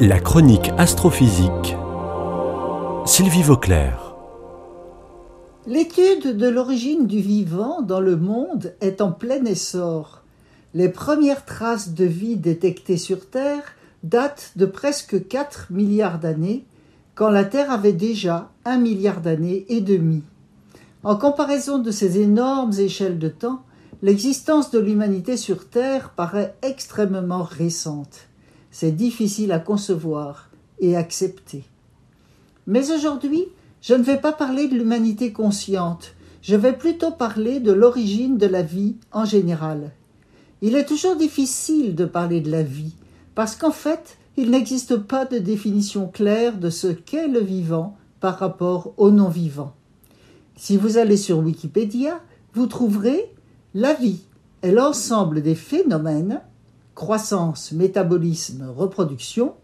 La chronique astrophysique. Sylvie Vauclair. L'étude de l'origine du vivant dans le monde est en plein essor. Les premières traces de vie détectées sur Terre datent de presque 4 milliards d'années, quand la Terre avait déjà 1 milliard d'années et demi. En comparaison de ces énormes échelles de temps, l'existence de l'humanité sur Terre paraît extrêmement récente. C'est difficile à concevoir et accepter. Mais aujourd'hui, je ne vais pas parler de l'humanité consciente, je vais plutôt parler de l'origine de la vie en général. Il est toujours difficile de parler de la vie, parce qu'en fait, il n'existe pas de définition claire de ce qu'est le vivant par rapport au non-vivant. Si vous allez sur Wikipédia, vous trouverez la vie est l'ensemble des phénomènes croissance, métabolisme, reproduction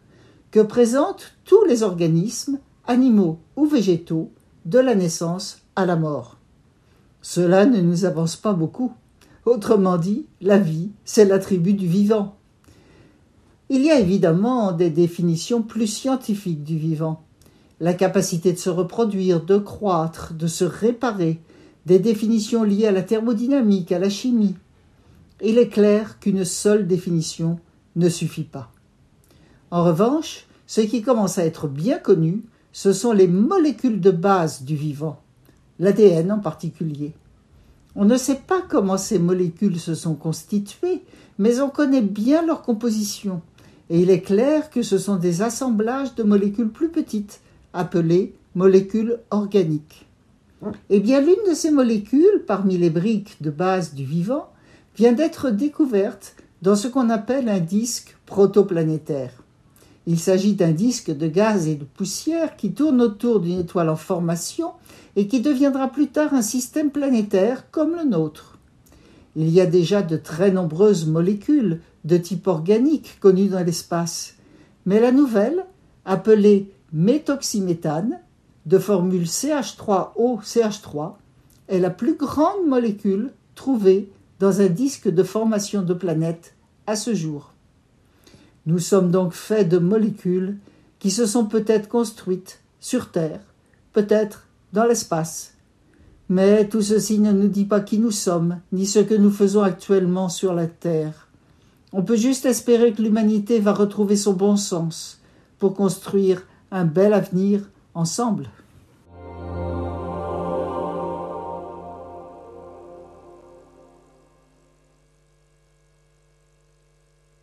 que présentent tous les organismes, animaux ou végétaux, de la naissance à la mort. Cela ne nous avance pas beaucoup. Autrement dit, la vie, c'est l'attribut du vivant. Il y a évidemment des définitions plus scientifiques du vivant. La capacité de se reproduire, de croître, de se réparer, des définitions liées à la thermodynamique, à la chimie, il est clair qu'une seule définition ne suffit pas. En revanche, ce qui commence à être bien connu, ce sont les molécules de base du vivant, l'ADN en particulier. On ne sait pas comment ces molécules se sont constituées, mais on connaît bien leur composition, et il est clair que ce sont des assemblages de molécules plus petites, appelées molécules organiques. Eh bien, l'une de ces molécules, parmi les briques de base du vivant, vient d'être découverte dans ce qu'on appelle un disque protoplanétaire. Il s'agit d'un disque de gaz et de poussière qui tourne autour d'une étoile en formation et qui deviendra plus tard un système planétaire comme le nôtre. Il y a déjà de très nombreuses molécules de type organique connues dans l'espace, mais la nouvelle, appelée méthoxyméthane, de formule CH3OCH3, est la plus grande molécule trouvée un disque de formation de planètes à ce jour. Nous sommes donc faits de molécules qui se sont peut-être construites sur Terre, peut-être dans l'espace. Mais tout ceci ne nous dit pas qui nous sommes, ni ce que nous faisons actuellement sur la Terre. On peut juste espérer que l'humanité va retrouver son bon sens pour construire un bel avenir ensemble.